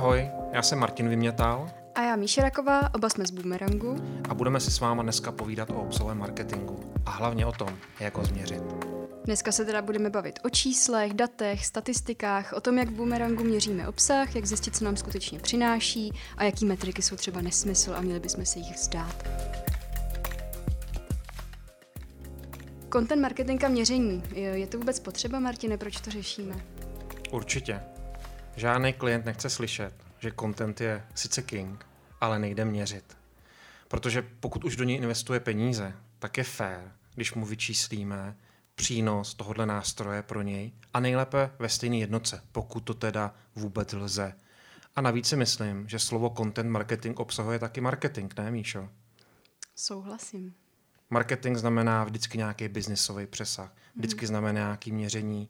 Ahoj, já jsem Martin Vymětal. A já Míša Raková, oba jsme z Boomerangu. A budeme si s váma dneska povídat o obsahovém marketingu. A hlavně o tom, jak ho změřit. Dneska se teda budeme bavit o číslech, datech, statistikách, o tom, jak v Boomerangu měříme obsah, jak zjistit, co nám skutečně přináší a jaký metriky jsou třeba nesmysl a měli bychom se jich vzdát. Content marketing a měření. Je to vůbec potřeba, Martine, proč to řešíme? Určitě. Žádný klient nechce slyšet, že content je sice king, ale nejde měřit. Protože pokud už do něj investuje peníze, tak je fér, když mu vyčíslíme přínos tohohle nástroje pro něj a nejlépe ve stejné jednotce, pokud to teda vůbec lze. A navíc si myslím, že slovo content marketing obsahuje taky marketing, ne Míšo? Souhlasím. Marketing znamená vždycky nějaký biznisový přesah, vždycky hmm. znamená nějaký měření,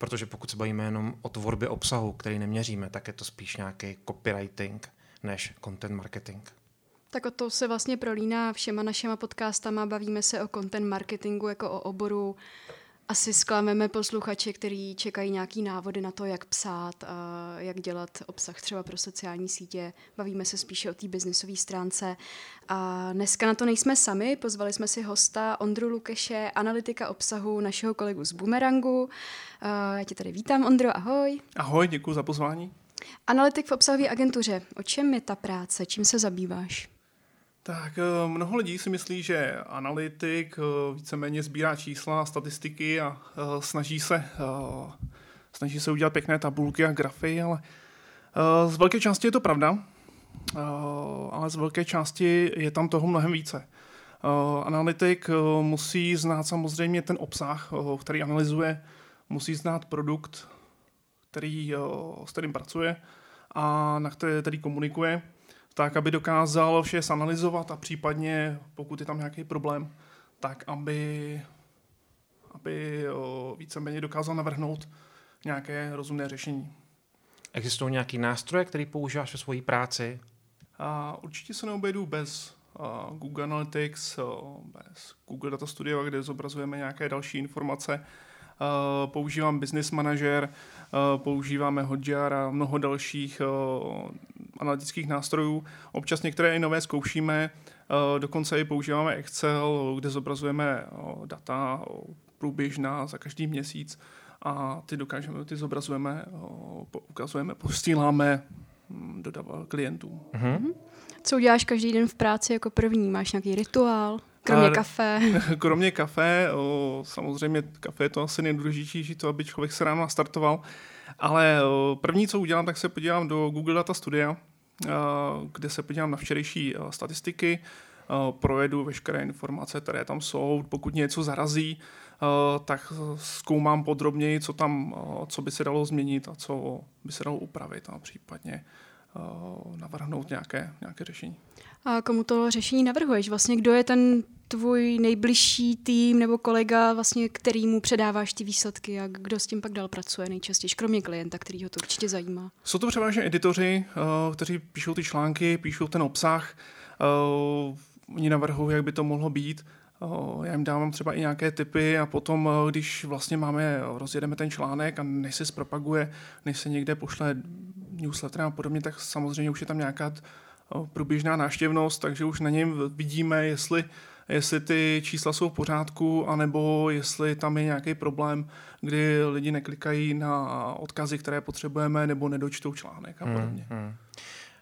protože pokud se bavíme jenom o tvorbě obsahu, který neměříme, tak je to spíš nějaký copywriting než content marketing. Tak o to se vlastně prolíná všema našima podcastama. Bavíme se o content marketingu jako o oboru. Asi zklameme posluchače, kteří čekají nějaký návody na to, jak psát a jak dělat obsah třeba pro sociální sítě. Bavíme se spíše o té biznisové stránce. A dneska na to nejsme sami. Pozvali jsme si hosta Ondru Lukeše, analytika obsahu našeho kolegu z Boomerangu. Já tě tady vítám, Ondro, ahoj. Ahoj, děkuji za pozvání. Analytik v obsahové agentuře. O čem je ta práce? Čím se zabýváš? Tak eh, mnoho lidí si myslí, že analytik eh, víceméně sbírá čísla, statistiky a eh, snaží se, snaží se udělat pěkné tabulky a grafy, ale z velké části je to pravda, ale z velké části je tam toho mnohem více. Analytik musí znát samozřejmě ten obsah, který analyzuje, musí znát produkt, který, s kterým pracuje a na který, který komunikuje tak aby dokázal vše zanalizovat a případně, pokud je tam nějaký problém, tak aby, aby víceméně dokázal navrhnout nějaké rozumné řešení. Existují nějaké nástroje, které používáš ve své práci? A určitě se neobejdu bez uh, Google Analytics, uh, bez Google Data Studio, kde zobrazujeme nějaké další informace. Uh, používám Business Manager, používáme Hotjar a mnoho dalších analytických nástrojů. Občas některé i nové zkoušíme, eh, dokonce i používáme Excel, kde zobrazujeme eh, data průběžná za každý měsíc a ty dokážeme, ty zobrazujeme, eh, ukazujeme, posíláme hm, dodavat klientům. Mm-hmm. Co uděláš každý den v práci jako první? Máš nějaký rituál? Kromě a, kafe. Kromě kafe, o, samozřejmě kafe je to asi nejdůležitější, to, aby člověk se ráno nastartoval. Ale o, první, co udělám, tak se podívám do Google Data Studia, Eh, kde se podívám na včerejší eh, statistiky, eh, projedu veškeré informace, které tam jsou. Pokud něco zarazí, tak zkoumám podrobněji, co tam, co by se dalo změnit a co by se dalo upravit a případně navrhnout nějaké, nějaké řešení. A komu to řešení navrhuješ? Vlastně kdo je ten tvůj nejbližší tým nebo kolega, vlastně, kterýmu předáváš ty výsledky a kdo s tím pak dál pracuje nejčastěji, kromě klienta, který ho to určitě zajímá? Jsou to převážně editoři, uh, kteří píšou ty články, píšou ten obsah, uh, oni navrhují, jak by to mohlo být. Já jim dávám třeba i nějaké typy a potom, když vlastně máme, rozjedeme ten článek a než se zpropaguje, než se někde pošle newsletter a podobně, tak samozřejmě už je tam nějaká průběžná návštěvnost, takže už na něm vidíme, jestli jestli ty čísla jsou v pořádku, anebo jestli tam je nějaký problém, kdy lidi neklikají na odkazy, které potřebujeme, nebo nedočtou článek a hmm, podobně. Hmm, hmm.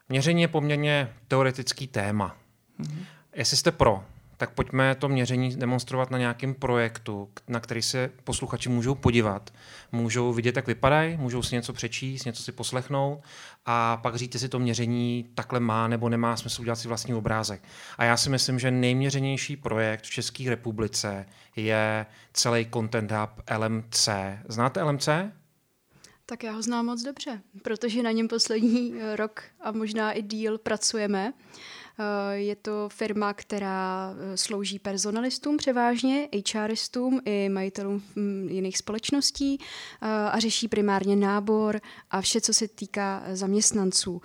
Měření je poměrně teoretický téma. Hmm. Jestli jste pro, tak pojďme to měření demonstrovat na nějakém projektu, na který se posluchači můžou podívat. Můžou vidět, jak vypadají, můžou si něco přečíst, něco si poslechnout a pak říct, jestli to měření takhle má nebo nemá smysl udělat si vlastní obrázek. A já si myslím, že nejměřenější projekt v České republice je celý Content Hub LMC. Znáte LMC? Tak já ho znám moc dobře, protože na něm poslední rok a možná i díl pracujeme. Eh, je to firma, která eh, slouží personalistům převážně, HRistům i majitelům hm, jiných společností eh, a řeší primárně nábor a vše, co se týká zaměstnanců.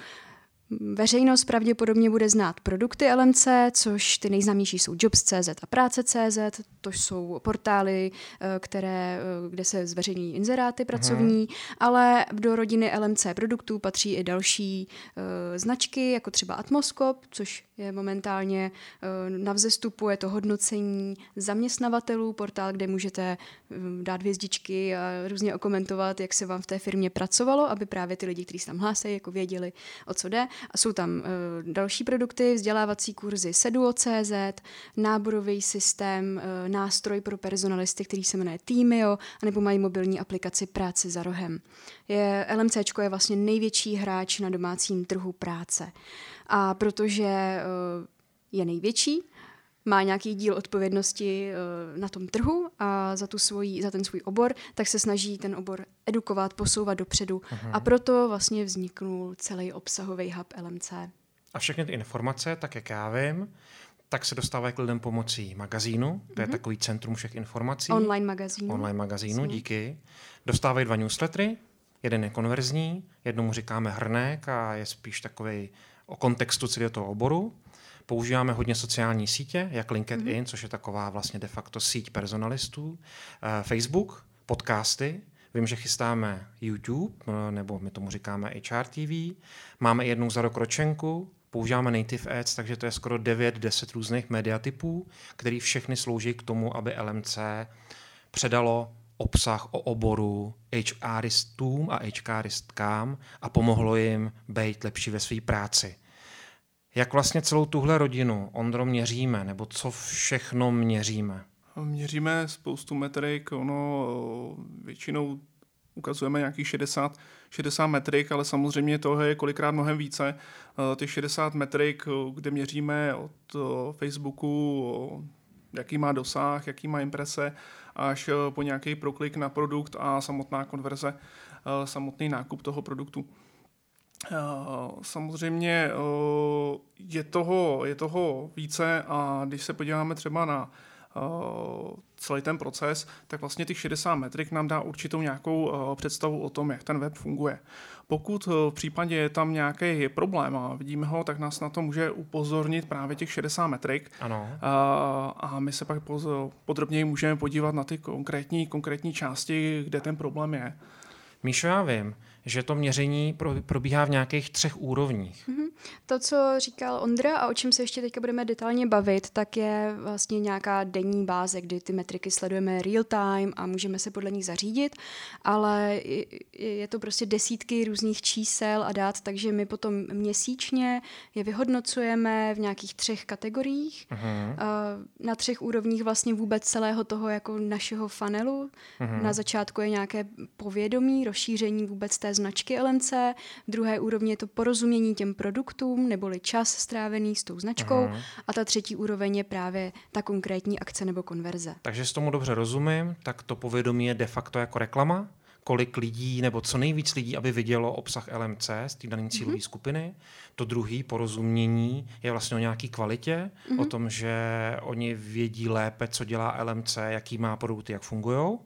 Veřejnost pravděpodobně bude znát produkty LMC, což ty nejznámější jsou Jobs.cz a Práce.cz, to jsou portály, eh, které, eh, kde se zveřejní inzeráty pracovní, uh-huh. ale do rodiny LMC produktů patří i další uh, značky, jako třeba Atmoskop, což je momentálně uh, na vzestupu, je to hodnocení zaměstnavatelů, portál, kde můžete um, dát hvězdičky a různě okomentovat, jak se vám v té firmě pracovalo, aby právě ty lidi, kteří se tam hlásí, jako věděli, o co jde. A jsou tam uh, další produkty, vzdělávací kurzy Seduo.cz, náborový systém, uh, nástroj pro personalisty, který se jmenuje Teamio, anebo mají mobilní aplikaci Práce za rohem. Je, LMC je vlastně největší hráč na domácím trhu práce. A protože uh, je největší, má nějaký díl odpovědnosti na tom trhu a za, tu svoji, za ten svůj obor, tak se snaží ten obor edukovat, posouvat dopředu. Aha. A proto vlastně vzniknul celý obsahový hub LMC. A všechny ty informace, tak jak já vím, tak se dostávají k lidem pomocí magazínu, to je mm-hmm. takový centrum všech informací. Online magazínu. Online magazínu, díky. Dostávají dva newslettery, jeden je konverzní, jednomu říkáme hrnek a je spíš takový o kontextu celého toho oboru. Používáme hodně sociální sítě, jak LinkedIn, mm-hmm. což je taková vlastně de facto síť personalistů, uh, Facebook, podcasty, Vím, že chystáme YouTube, eh, nebo my tomu říkáme HR TV. Máme jednou za rok ročenku, používáme native ads, takže to je skoro 9-10 různých mediatypů, který všechny slouží k tomu, aby LMC předalo obsah o oboru HRistům a HRistkám a pomohlo jim být lepší ve své práci. Jak vlastně celou tuhle rodinu, Ondro, měříme, nebo co všechno měříme? Měříme spoustu metrik, ono většinou ukazujeme nějakých 60, 60 metrik, ale samozřejmě toho je kolikrát mnohem více. Těch 60 metrik, kde měříme od Facebooku, jaký má dosah, jaký má imprese, až po nějaký proklik na produkt a samotná konverze, samotný nákup toho produktu. Samozřejmě je toho, je toho více a když se podíváme třeba na celý ten proces, tak vlastně těch 60 metrik nám dá určitou nějakou představu o tom, jak ten web funguje. Pokud v případě je tam nějaký problém a vidíme ho, tak nás na to může upozornit právě těch 60 metrik. Ano. A, a my se pak podrobněji můžeme podívat na ty konkrétní, konkrétní části, kde ten problém je. Míšo, já vím, že to měření probíhá v nějakých třech úrovních. Mm-hmm. To, co říkal Ondra a o čem se ještě teďka budeme detailně bavit, tak je vlastně nějaká denní báze, kdy ty metriky sledujeme real time a můžeme se podle nich zařídit, ale je to prostě desítky různých čísel a dát, takže my potom měsíčně je vyhodnocujeme v nějakých třech kategoriích, uh-huh. na třech úrovních vlastně vůbec celého toho jako našeho funnelu. Uh-huh. Na začátku je nějaké povědomí, rozšíření vůbec té značky LMC, v druhé úrovni je to porozumění těm produktům, neboli čas strávený s tou značkou uh-huh. a ta třetí úroveň je právě ta konkrétní akce nebo konverze. Takže s tomu dobře rozumím, tak to povědomí je de facto jako reklama, kolik lidí nebo co nejvíc lidí, aby vidělo obsah LMC z té dané cílové mm-hmm. skupiny. To druhý porozumění je vlastně o nějaké kvalitě, mm-hmm. o tom, že oni vědí lépe, co dělá LMC, jaký má produkty, jak fungují.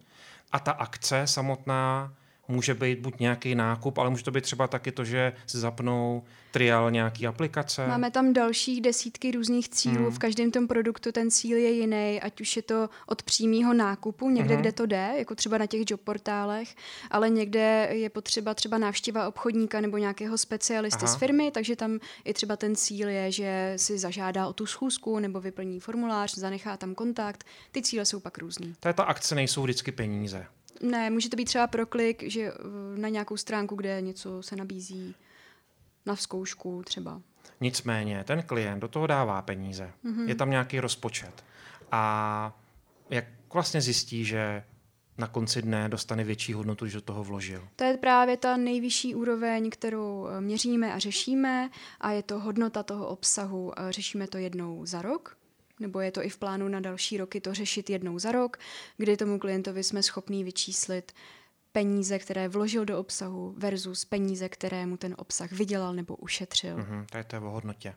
A ta akce samotná může být buď nějaký nákup, ale může to být třeba taky to, že se zapnou trial nějaký aplikace. Máme tam dalších desítky různých cílů. Hmm. V každém tom produktu ten cíl je jiný, ať už je to od přímého nákupu, někde, hmm. kde to jde, jako třeba na těch job portálech, ale někde je potřeba třeba návštěva obchodníka nebo nějakého specialisty Aha. z firmy, takže tam i třeba ten cíl je, že si zažádá o tu schůzku nebo vyplní formulář, zanechá tam kontakt. Ty cíle jsou pak různý. To je ta akce, nejsou vždycky peníze. Ne, může to být třeba proklik, že eh, na nějakou stránku, kde něco se nabízí na zkoušku třeba. Nicméně, ten klient do toho dává peníze. Mm-hmm. Je tam nějaký rozpočet. A jak vlastně zjistí, že na konci dne dostane větší hodnotu, když do toho vložil. To je právě ta nejvyšší úroveň, kterou eh, měříme a řešíme a je to hodnota toho obsahu. Eh, řešíme to jednou za rok nebo je to i v plánu na další roky to řešit jednou za rok, kdy tomu klientovi jsme schopní vyčíslit peníze, které vložil do obsahu versus peníze, které mu ten obsah vydělal nebo ušetřil. Mm-hmm, to je to o hodnotě.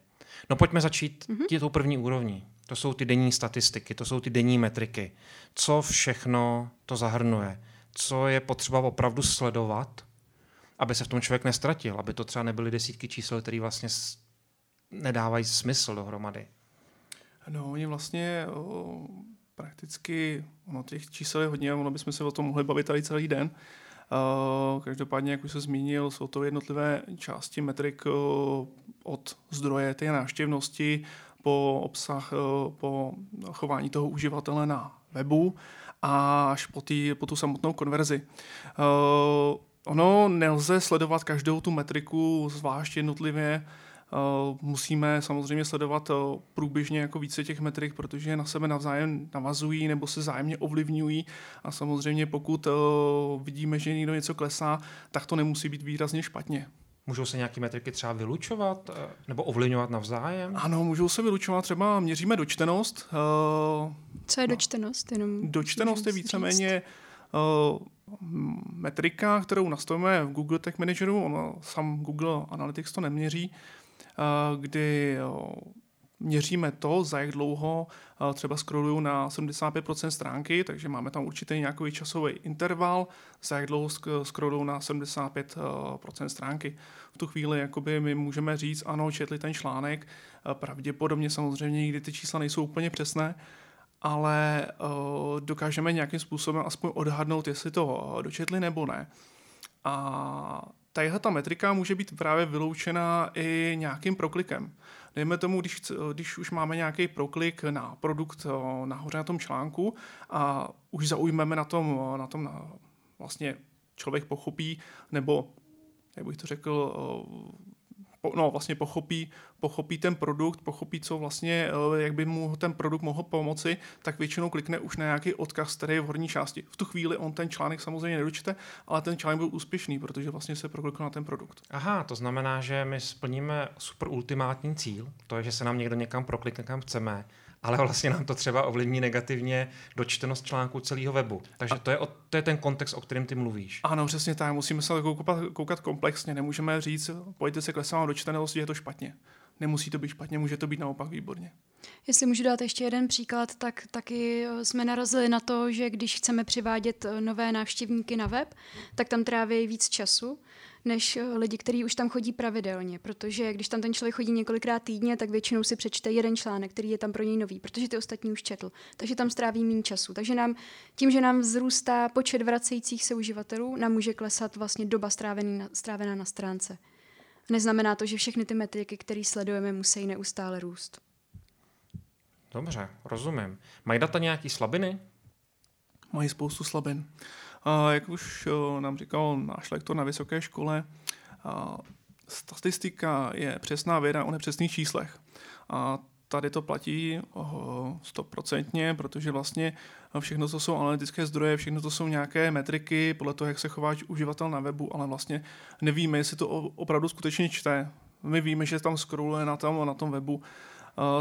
No pojďme začít mm-hmm. tou první úrovní. To jsou ty denní statistiky, to jsou ty denní metriky. Co všechno to zahrnuje? Co je potřeba opravdu sledovat, aby se v tom člověk nestratil, aby to třeba nebyly desítky čísel, které vlastně nedávají smysl dohromady. No, oni vlastně o, prakticky, ono těch čísel je hodně, ono bychom se o tom mohli bavit tady celý den. Uh, každopádně, jak už se zmínil, jsou to jednotlivé části metrik uh, od zdroje té návštěvnosti po obsah, uh, po chování toho uživatele na webu až po, tý, po tu samotnou konverzi. Ono nelze sledovat každou tu metriku zvlášť jednotlivě, musíme samozřejmě sledovat eh, průběžně jako více těch metrik, protože na sebe navzájem navazují nebo se zájemně ovlivňují a samozřejmě pokud eh, vidíme, že někdo něco klesá, tak to nemusí být výrazně špatně. Můžou se nějaké metriky třeba vylučovat nebo ovlivňovat navzájem? Ano, můžou se vylučovat. Třeba měříme dočtenost. Co je dočtenost? Jenom dočtenost je víceméně metrika, kterou nastavíme v Google Tech Manageru. Ono, sam Google Analytics to neměří. Eh, kdy eh, měříme to, za jak dlouho eh, třeba scrolluju na 75% stránky, takže máme tam určitý nějaký časový interval, za jak dlouho scrolluju na 75% stránky. V tu chvíli jakoby my můžeme říct, ano, četli ten článek, pravděpodobně samozřejmě nikdy ty čísla nejsou úplně přesné, ale dokážeme nějakým způsobem aspoň odhadnout, jestli to dočetli nebo ne. A tadyhle ta metrika může být právě vyloučena i nějakým proklikem. Dejme tomu, když, když už máme nějaký proklik na produkt nahoře na tom článku a už zaujmeme na tom, na tom na, vlastně člověk pochopí, nebo jak bych to řekl, no, vlastně pochopí, pochopí ten produkt, pochopí, co vlastně, eh, jak by mu ten produkt mohl pomoci, tak většinou klikne už na nějaký odkaz, který je v horní části. V tu chvíli on ten článek samozřejmě nedočte, ale ten článek byl úspěšný, protože vlastně se proklikl na ten produkt. Aha, to znamená, že my splníme super ultimátní cíl, to je, že se nám někdo někam proklikne, kam chceme, ale vlastně nám to třeba ovlivní negativně dočtenost článku celého webu. Takže to je, o, to je ten kontext, o kterém ty mluvíš. Ano, přesně tak. Musíme se koukat, koukat komplexně. Nemůžeme říct, pojďte se klesá dočtenost, je to špatně. Nemusí to být špatně, může to být naopak výborně. Jestli můžu dát ještě jeden příklad, tak taky jsme narazili na to, že když chceme přivádět nové návštěvníky na web, tak tam tráví víc času než eh, lidi, kteří už tam chodí pravidelně, protože když tam ten člověk chodí několikrát týdně, tak většinou si přečte jeden článek, který je tam pro něj nový, protože ty ostatní už četl. Takže tam stráví méně času. Takže nám tím, že nám vzrůstá počet vracejících se uživatelů, nám může klesat vlastně doba strávený strávená na stránce. Neznamená to, že všechny ty metriky, které sledujeme, musí neustále růst. Dobře, rozumím. Mají data nějaký slabiny? Mají spoustu slabin. Jak už nám říkal náš lektor na vysoké škole, statistika je přesná věda o nepřesných číslech. A tady to platí stoprocentně, protože vlastně všechno to jsou analytické zdroje, všechno to jsou nějaké metriky podle toho, jak se chová uživatel na webu, ale vlastně nevíme, jestli to opravdu skutečně čte. My víme, že tam scrolluje na tom, na tom webu.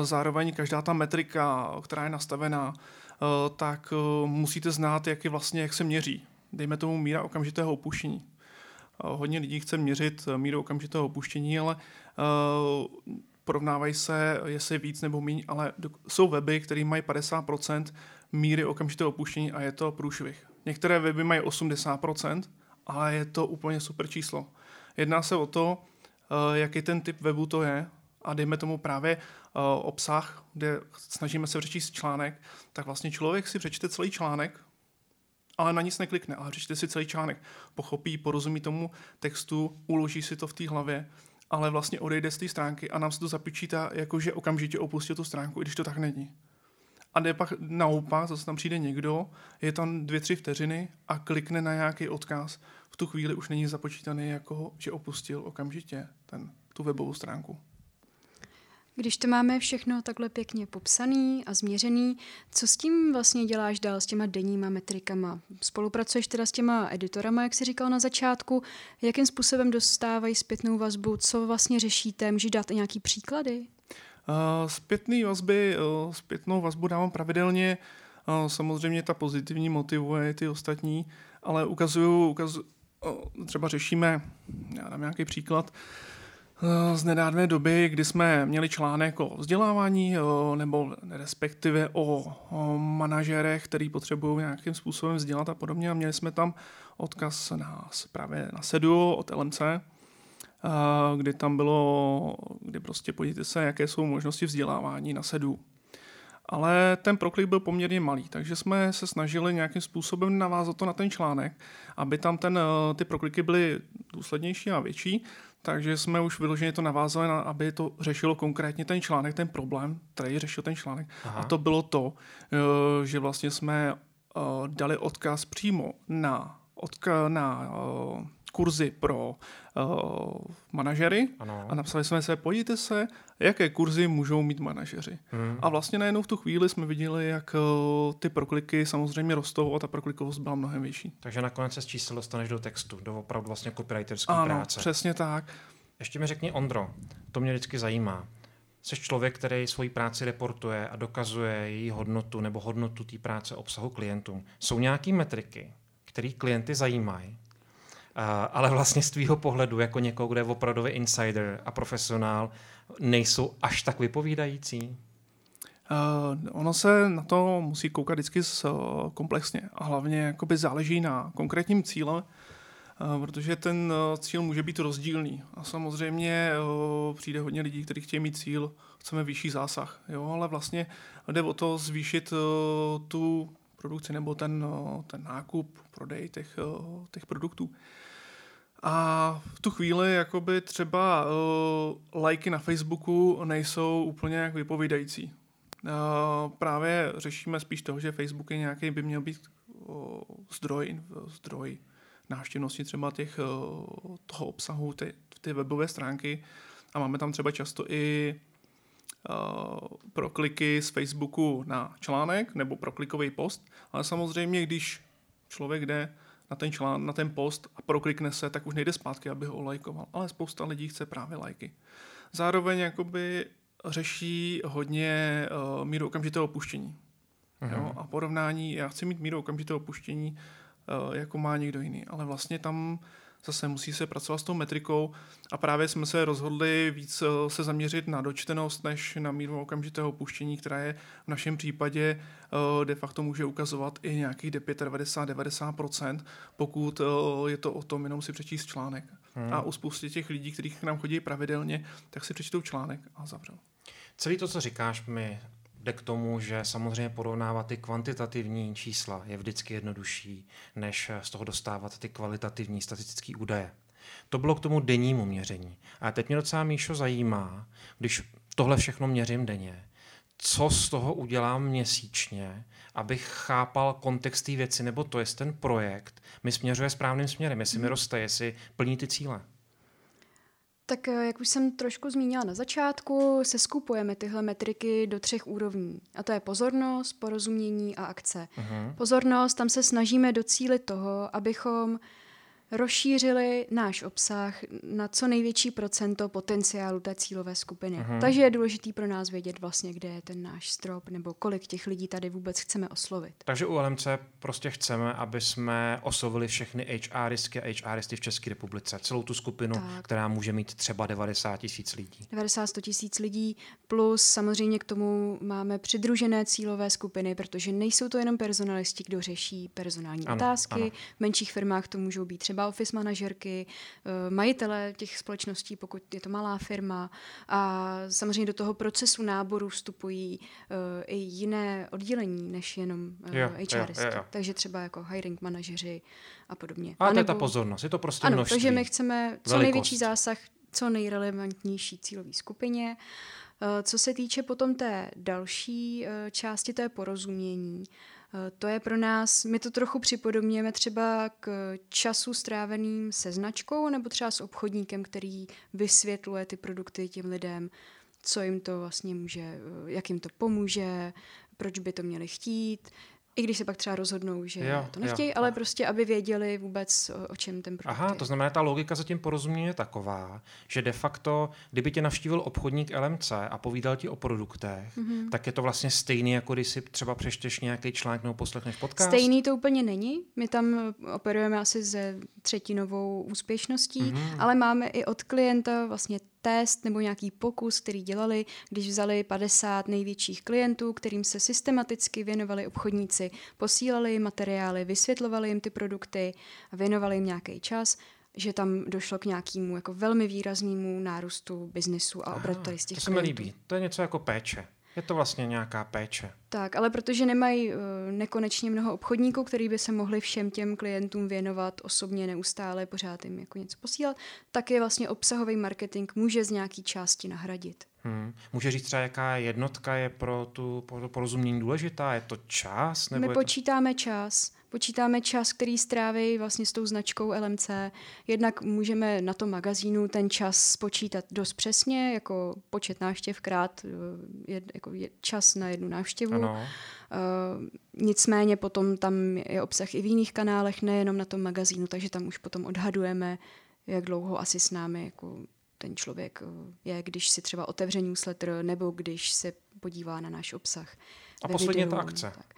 Zároveň každá ta metrika, která je nastavená, Eh, tak eh, musíte znát, jak je vlastně, jak se měří. Dejme tomu míra okamžitého opuštění. Eh, hodně lidí chce měřit míru okamžitého opuštění, ale porovnávají se, jestli je víc nebo méně, ale jsou weby, které mají 50% míry okamžitého opuštění a je to průšvih. Některé weby mají 80%, ale je to úplně super číslo. Jedná se o to, jaký ten typ webu to je a dejme tomu právě uh, obsah, kde snažíme se přečíst článek, tak vlastně člověk si přečte celý článek, ale na nic neklikne, ale přečte si celý článek, pochopí, porozumí tomu textu, uloží si to v té hlavě, ale vlastně odejde z té stránky a nám se to započítá, jako že okamžitě opustil tu stránku, i když to tak není. A jde pak naopak, zase tam přijde někdo, je tam dvě, tři vteřiny a klikne na nějaký odkaz. V tu chvíli už není započítaný jako, že opustil okamžitě ten, tu webovou stránku. Když to máme všechno takhle pěkně popsaný a změřený, co s tím vlastně děláš dál, s těma denníma metrikama? Spolupracuješ teda s těma editorama, jak jsi říkal na začátku? Jakým způsobem dostávají zpětnou vazbu? Co vlastně řešíte? Můžeš dát nějaký příklady? Uh, zpětný vazby, uh, zpětnou vazbu dávám pravidelně. Uh, samozřejmě ta pozitivní motivuje ty ostatní, ale ukazuju, uh, třeba řešíme, já dám nějaký příklad, z nedávné doby, kdy jsme měli článek o vzdělávání nebo respektive o, o manažerech, který potřebují nějakým způsobem vzdělat a podobně. A měli jsme tam odkaz na, právě na SEDU od LMC, kdy tam bylo, kdy prostě podívejte se, jaké jsou možnosti vzdělávání na SEDU ale ten proklik byl poměrně malý, takže jsme se snažili nějakým způsobem navázat to na ten článek, aby tam ten, eh, ty prokliky byly důslednější a větší, takže jsme už vyloženě to navázali, na, aby to řešilo konkrétně ten článek, ten problém, který řešil ten článek. Aha. A to bylo to, eh, že vlastně jsme eh, dali odkaz přímo na, odka, na kurzy pro uh, manažery ano. a napsali jsme se, pojďte se, jaké kurzy můžou mít manažeři. Hmm. A vlastně najednou v tu chvíli jsme viděli, jak uh, ty prokliky samozřejmě rostou a ta proklikovost byla mnohem větší. Takže nakonec se z čísel dostaneš do textu, do opravdu vlastně copywriterské práce. přesně tak. Ještě mi řekni, Ondro, to mě vždycky zajímá. Jsi člověk, který svoji práci reportuje a dokazuje její hodnotu nebo hodnotu té práce obsahu klientům. Jsou nějaké metriky, které klienty zajímají ale vlastně z tvýho pohledu, jako někoho, kde je opravdový insider a profesionál, nejsou až tak vypovídající? Uh, ono se na to musí koukat vždycky uh, komplexně a hlavně jakoby záleží na konkrétním cíle, uh, protože ten uh, cíl může být rozdílný. A samozřejmě uh, přijde hodně lidí, kteří chtějí mít cíl, chceme vyšší zásah, jo? ale vlastně jde o to zvýšit uh, tu produkci nebo ten, uh, ten nákup, prodej těch, uh, těch produktů. A v tu chvíli jakoby třeba uh, lajky na Facebooku nejsou úplně jak vypovídající. Uh, právě řešíme spíš toho, že Facebook je nějaký, by měl být uh, zdroj, zdroj návštěvnosti třeba těch, uh, toho obsahu, ty, ty webové stránky a máme tam třeba často i uh, prokliky z Facebooku na článek nebo proklikový post, ale samozřejmě, když člověk jde na ten člán, na ten post a proklikne se, tak už nejde zpátky, aby ho olajkoval. Ale spousta lidí chce právě lajky. Zároveň jakoby řeší hodně uh, míru okamžitého opuštění. Uh-huh. Jo? A porovnání, já chci mít míru okamžitého opuštění, uh, jako má někdo jiný. Ale vlastně tam zase musí se pracovat s tou metrikou a právě jsme se rozhodli víc eh, se zaměřit na dočtenost než na míru okamžitého opuštění, která je v našem případě eh, de facto může ukazovat i nějakých 95-90%, pokud eh, je to o tom jenom si přečíst článek. Hmm. A u spousty těch lidí, kteří k nám chodí pravidelně, tak si přečtou článek a zavřel. Celý to, co říkáš, mi jde k tomu, že samozřejmě porovnávat ty kvantitativní čísla je vždycky jednodušší, než z toho dostávat ty kvalitativní statistické údaje. To bylo k tomu dennímu měření. A teď mě docela, Míšo, zajímá, když tohle všechno měřím denně, co z toho udělám měsíčně, abych chápal kontext té věci, nebo to, jestli ten projekt mi směřuje správným směrem, jestli mi mhm. roste, jestli plní ty cíle. Tak eh, jak už jsem trošku zmínila na začátku, se skupujeme tyhle metriky do třech úrovní. A to je pozornost, porozumění a akce. Uh-huh. Pozornost, tam se snažíme docílit toho, abychom rozšířili náš obsah na co největší procento potenciálu té cílové skupiny. Uh-huh. Takže je důležitý pro nás vědět vlastně, kde je ten náš strop nebo kolik těch lidí tady vůbec chceme oslovit. Takže u LMC prostě chceme, aby jsme oslovili všechny HRisty a HRisty v České republice. Celou tu skupinu, tak. která může mít třeba 90 tisíc lidí. 90-100 tisíc lidí plus samozřejmě k tomu máme přidružené cílové skupiny, protože nejsou to jenom personalisti, kdo řeší personální ano, otázky. Ano. V menších firmách to můžou být třeba třeba office manažerky, eh, majitele těch společností, pokud je to malá firma. A samozřejmě do toho procesu náboru vstupují eh, i jiné oddělení, než jenom HR. Eh, takže třeba jako hiring manažeři a podobně. A, a to nebo, je ta pozornost, je to prostě ano, množství. takže my chceme co velikost. největší zásah, co nejrelevantnější cílové skupině. Co se týče potom té další části, té porozumění, Eh, to je pro nás, my to trochu připodobněme třeba k času stráveným se značkou nebo třeba s obchodníkem, který vysvětluje ty produkty těm lidem, co jim to vlastně může, eh, jak jim to pomůže, proč by to měli chtít, i když se pak třeba rozhodnou, že jo, to nechtějí, jo, ale prostě, aby věděli vůbec, o, o čem ten produkt Aha, je. to znamená, ta logika za tím porozumění je taková, že de facto, kdyby tě navštívil obchodník LMC a povídal ti o produktech, mm-hmm. tak je to vlastně stejný, jako když si třeba přečteš nějaký článek nebo poslechneš podcast? Stejný to úplně není. My tam operujeme asi ze třetinovou úspěšností, mm-hmm. ale máme i od klienta vlastně test nebo nějaký pokus, který dělali, když vzali 50 největších klientů, kterým se systematicky věnovali obchodníci, posílali jim materiály, vysvětlovali jim ty produkty věnovali jim nějaký čas že tam došlo k nějakému jako velmi výraznému nárůstu biznesu a obratu tady z těch To se mi líbí. To je něco jako péče. Je to vlastně nějaká péče. Tak, ale protože nemají uh, nekonečně mnoho obchodníků, který by se mohli všem těm klientům věnovat osobně neustále, pořád jim jako něco posílat, tak je vlastně obsahový marketing může z nějaký části nahradit. Hmm. Může říct třeba, jaká jednotka je pro tu porozumění důležitá? Je to čas? Nebo My počítáme to... čas počítáme čas, který stráví vlastně s tou značkou LMC. Jednak můžeme na tom magazínu ten čas spočítat dost přesně, jako počet návštěv krát eh, je, jako je čas na jednu návštěvu. Ano. Uh, nicméně potom tam je obsah i v jiných kanálech, nejenom na tom magazínu, takže tam už potom odhadujeme, jak dlouho asi s námi jako ten člověk eh, je, když si třeba otevře newsletter nebo když se podívá na náš obsah. A posledně ta akce. Tak.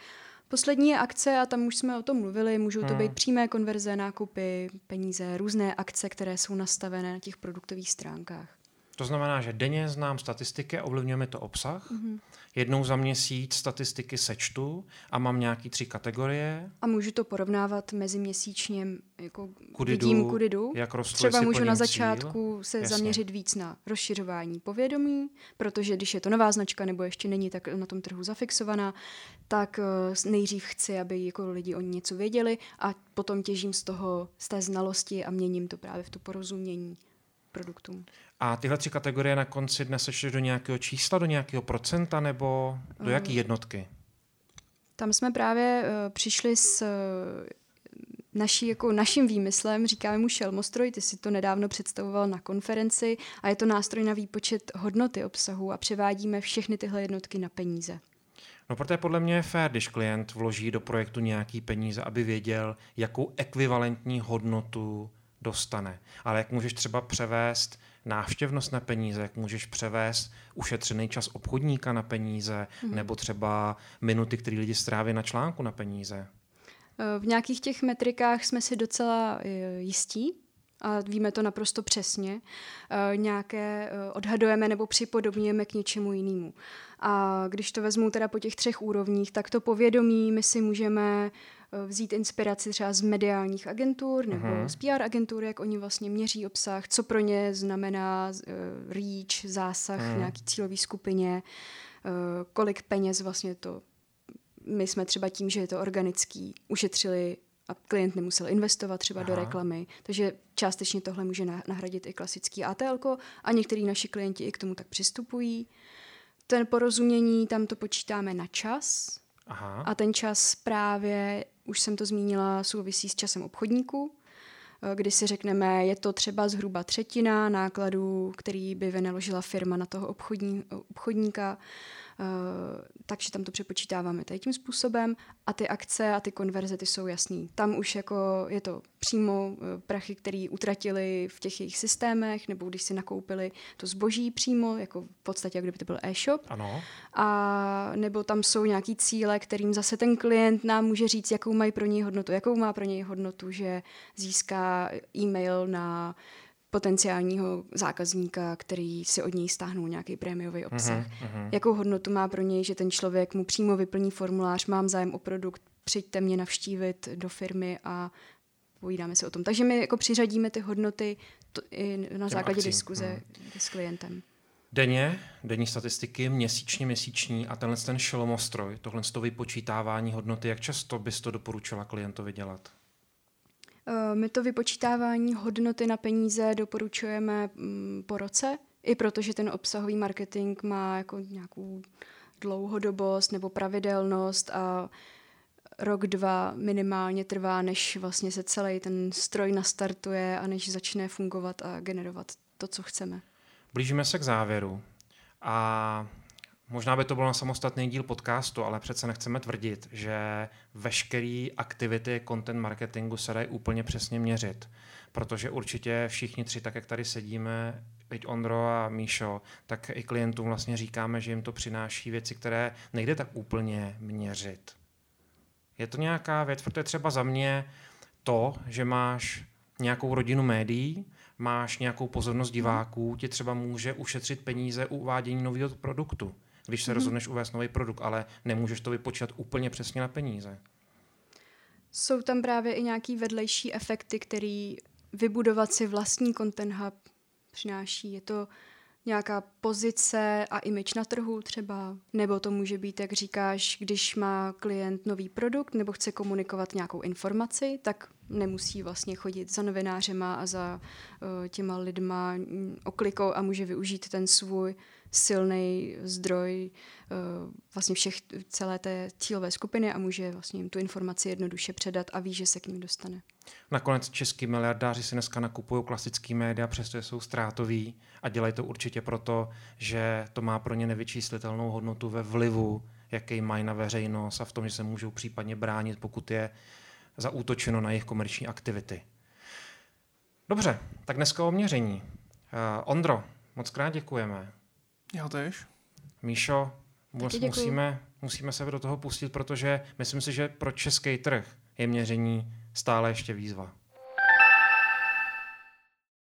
Poslední je akce a tam už jsme o tom mluvili, můžou to hmm. být přímé konverze, nákupy, peníze, různé akce, které jsou nastavené na těch produktových stránkách. To znamená, že denně znám statistiky a ovlivňujeme to obsah. Mm-hmm. Jednou za měsíc statistiky sečtu a mám nějaký tři kategorie. A můžu to porovnávat mezi měsíčně, jako kudy vidím, jdu, kudy jdu. Jak rostlu, Třeba můžu na začátku cíl. se Jasně. zaměřit víc na rozšiřování povědomí, protože když je to nová značka nebo ještě není tak na tom trhu zafixovaná, tak eh, nejdřív chci, aby jako lidi o ní něco věděli a potom těžím z toho, z té znalosti a měním to právě v to porozumění produktům. A tyhle tři kategorie na konci dnes ještě do nějakého čísla, do nějakého procenta nebo do uh, jaké jednotky? Tam jsme právě uh, přišli s uh, naší, jako naším výmyslem, říkáme mu šelmostroj, ty si to nedávno představoval na konferenci a je to nástroj na výpočet hodnoty obsahu a převádíme všechny tyhle jednotky na peníze. No protože podle mě je fér, když klient vloží do projektu nějaký peníze, aby věděl, jakou ekvivalentní hodnotu dostane. Ale jak můžeš třeba převést návštěvnost na peníze, jak můžeš převést ušetřený čas obchodníka na peníze, mm-hmm. nebo třeba minuty, které lidi stráví na článku na peníze? Eh, v nějakých těch metrikách jsme si docela eh, jistí, a víme to naprosto přesně, eh, nějaké odhadujeme nebo připodobňujeme k něčemu jinému. A když to vezmu teda po těch třech úrovních, tak to povědomí my si můžeme vzít inspiraci třeba z mediálních agentur nebo uh-huh. z PR agentur, jak oni vlastně měří obsah, co pro ně znamená uh, reach, zásah uh-huh. v nějaký cílové skupině, uh, kolik peněz vlastně to my jsme třeba tím, že je to organický, ušetřili a klient nemusel investovat třeba Aha. do reklamy. Takže částečně tohle může nahradit i klasický ATL a některý naši klienti i k tomu tak přistupují. Ten porozumění, tam to počítáme na čas Aha. a ten čas právě už jsem to zmínila, souvisí s časem obchodníků, eh, kdy si řekneme, je to třeba zhruba třetina nákladů, který by vynaložila firma na toho obchodní, obchodníka. Eh, takže tam to přepočítáváme tady tím způsobem a ty akce a ty konverze ty jsou jasný. Tam už jako je to přímo eh, prachy, které utratili v těch jejich systémech, nebo když si nakoupili to zboží přímo, jako v podstatě, jak kdyby to byl e-shop. Ano. A nebo tam jsou nějaký cíle, kterým zase ten klient nám může říct, jakou mají pro něj hodnotu. Jakou má pro něj hodnotu, že získá e-mail na potenciálního zákazníka, který si od něj stáhnul nějaký prémiový obsah. Uh-huh, uh-huh. Jakou hodnotu má pro něj, že ten člověk mu přímo vyplní formulář, mám zájem o produkt, přijďte mě navštívit do firmy a povídáme si o tom. Takže my jako přiřadíme ty hodnoty to, i na základě akcím. diskuze uh-huh. s klientem. Denně, denní statistiky, měsíčně, měsíční a tenhle ten šelomostroj, tohle to vypočítávání hodnoty, jak často bys to doporučila klientovi dělat? Eh, my to vypočítávání hodnoty na peníze doporučujeme mm, po roce, i protože ten obsahový marketing má jako nějakou dlouhodobost nebo pravidelnost a rok, dva minimálně trvá, než vlastně se celý ten stroj nastartuje a než začne fungovat a generovat to, co chceme. Blížíme se k závěru a Možná by to bylo na samostatný díl podcastu, ale přece nechceme tvrdit, že veškeré aktivity content marketingu se dají úplně přesně měřit. Protože určitě všichni tři, tak jak tady sedíme, teď Ondro a Míšo, tak i klientům vlastně říkáme, že jim to přináší věci, které nejde tak úplně měřit. Je to nějaká věc, protože třeba za mě to, že máš nějakou rodinu médií, máš nějakou pozornost diváků, ti třeba může ušetřit peníze u uvádění nového produktu, když se mm-hmm. rozhodneš uvést nový produkt, ale nemůžeš to vypočítat úplně přesně na peníze. Jsou tam právě i nějaký vedlejší efekty, který vybudovat si vlastní content hub přináší. Je to nějaká pozice a image na trhu třeba, nebo to může být, jak říkáš, když má klient nový produkt nebo chce komunikovat nějakou informaci, tak nemusí vlastně chodit za novinářema a za uh, těma lidma mm, oklikou a může využít ten svůj silný zdroj uh, vlastně všech, celé té cílové skupiny a může vlastně jim tu informaci jednoduše předat a ví, že se k ním dostane. Nakonec český miliardáři si dneska nakupují klasický média, přestože jsou ztrátoví a dělají to určitě proto, že to má pro ně nevyčíslitelnou hodnotu ve vlivu, jaký mají na veřejnost a v tom, že se můžou případně bránit, pokud je zaútočeno na jejich komerční aktivity. Dobře, tak dneska o měření. Uh, Ondro, moc krát děkujeme. Já tež. Míšo, musíme, musíme se do toho pustit, protože myslím si, že pro český trh je měření stále ještě výzva.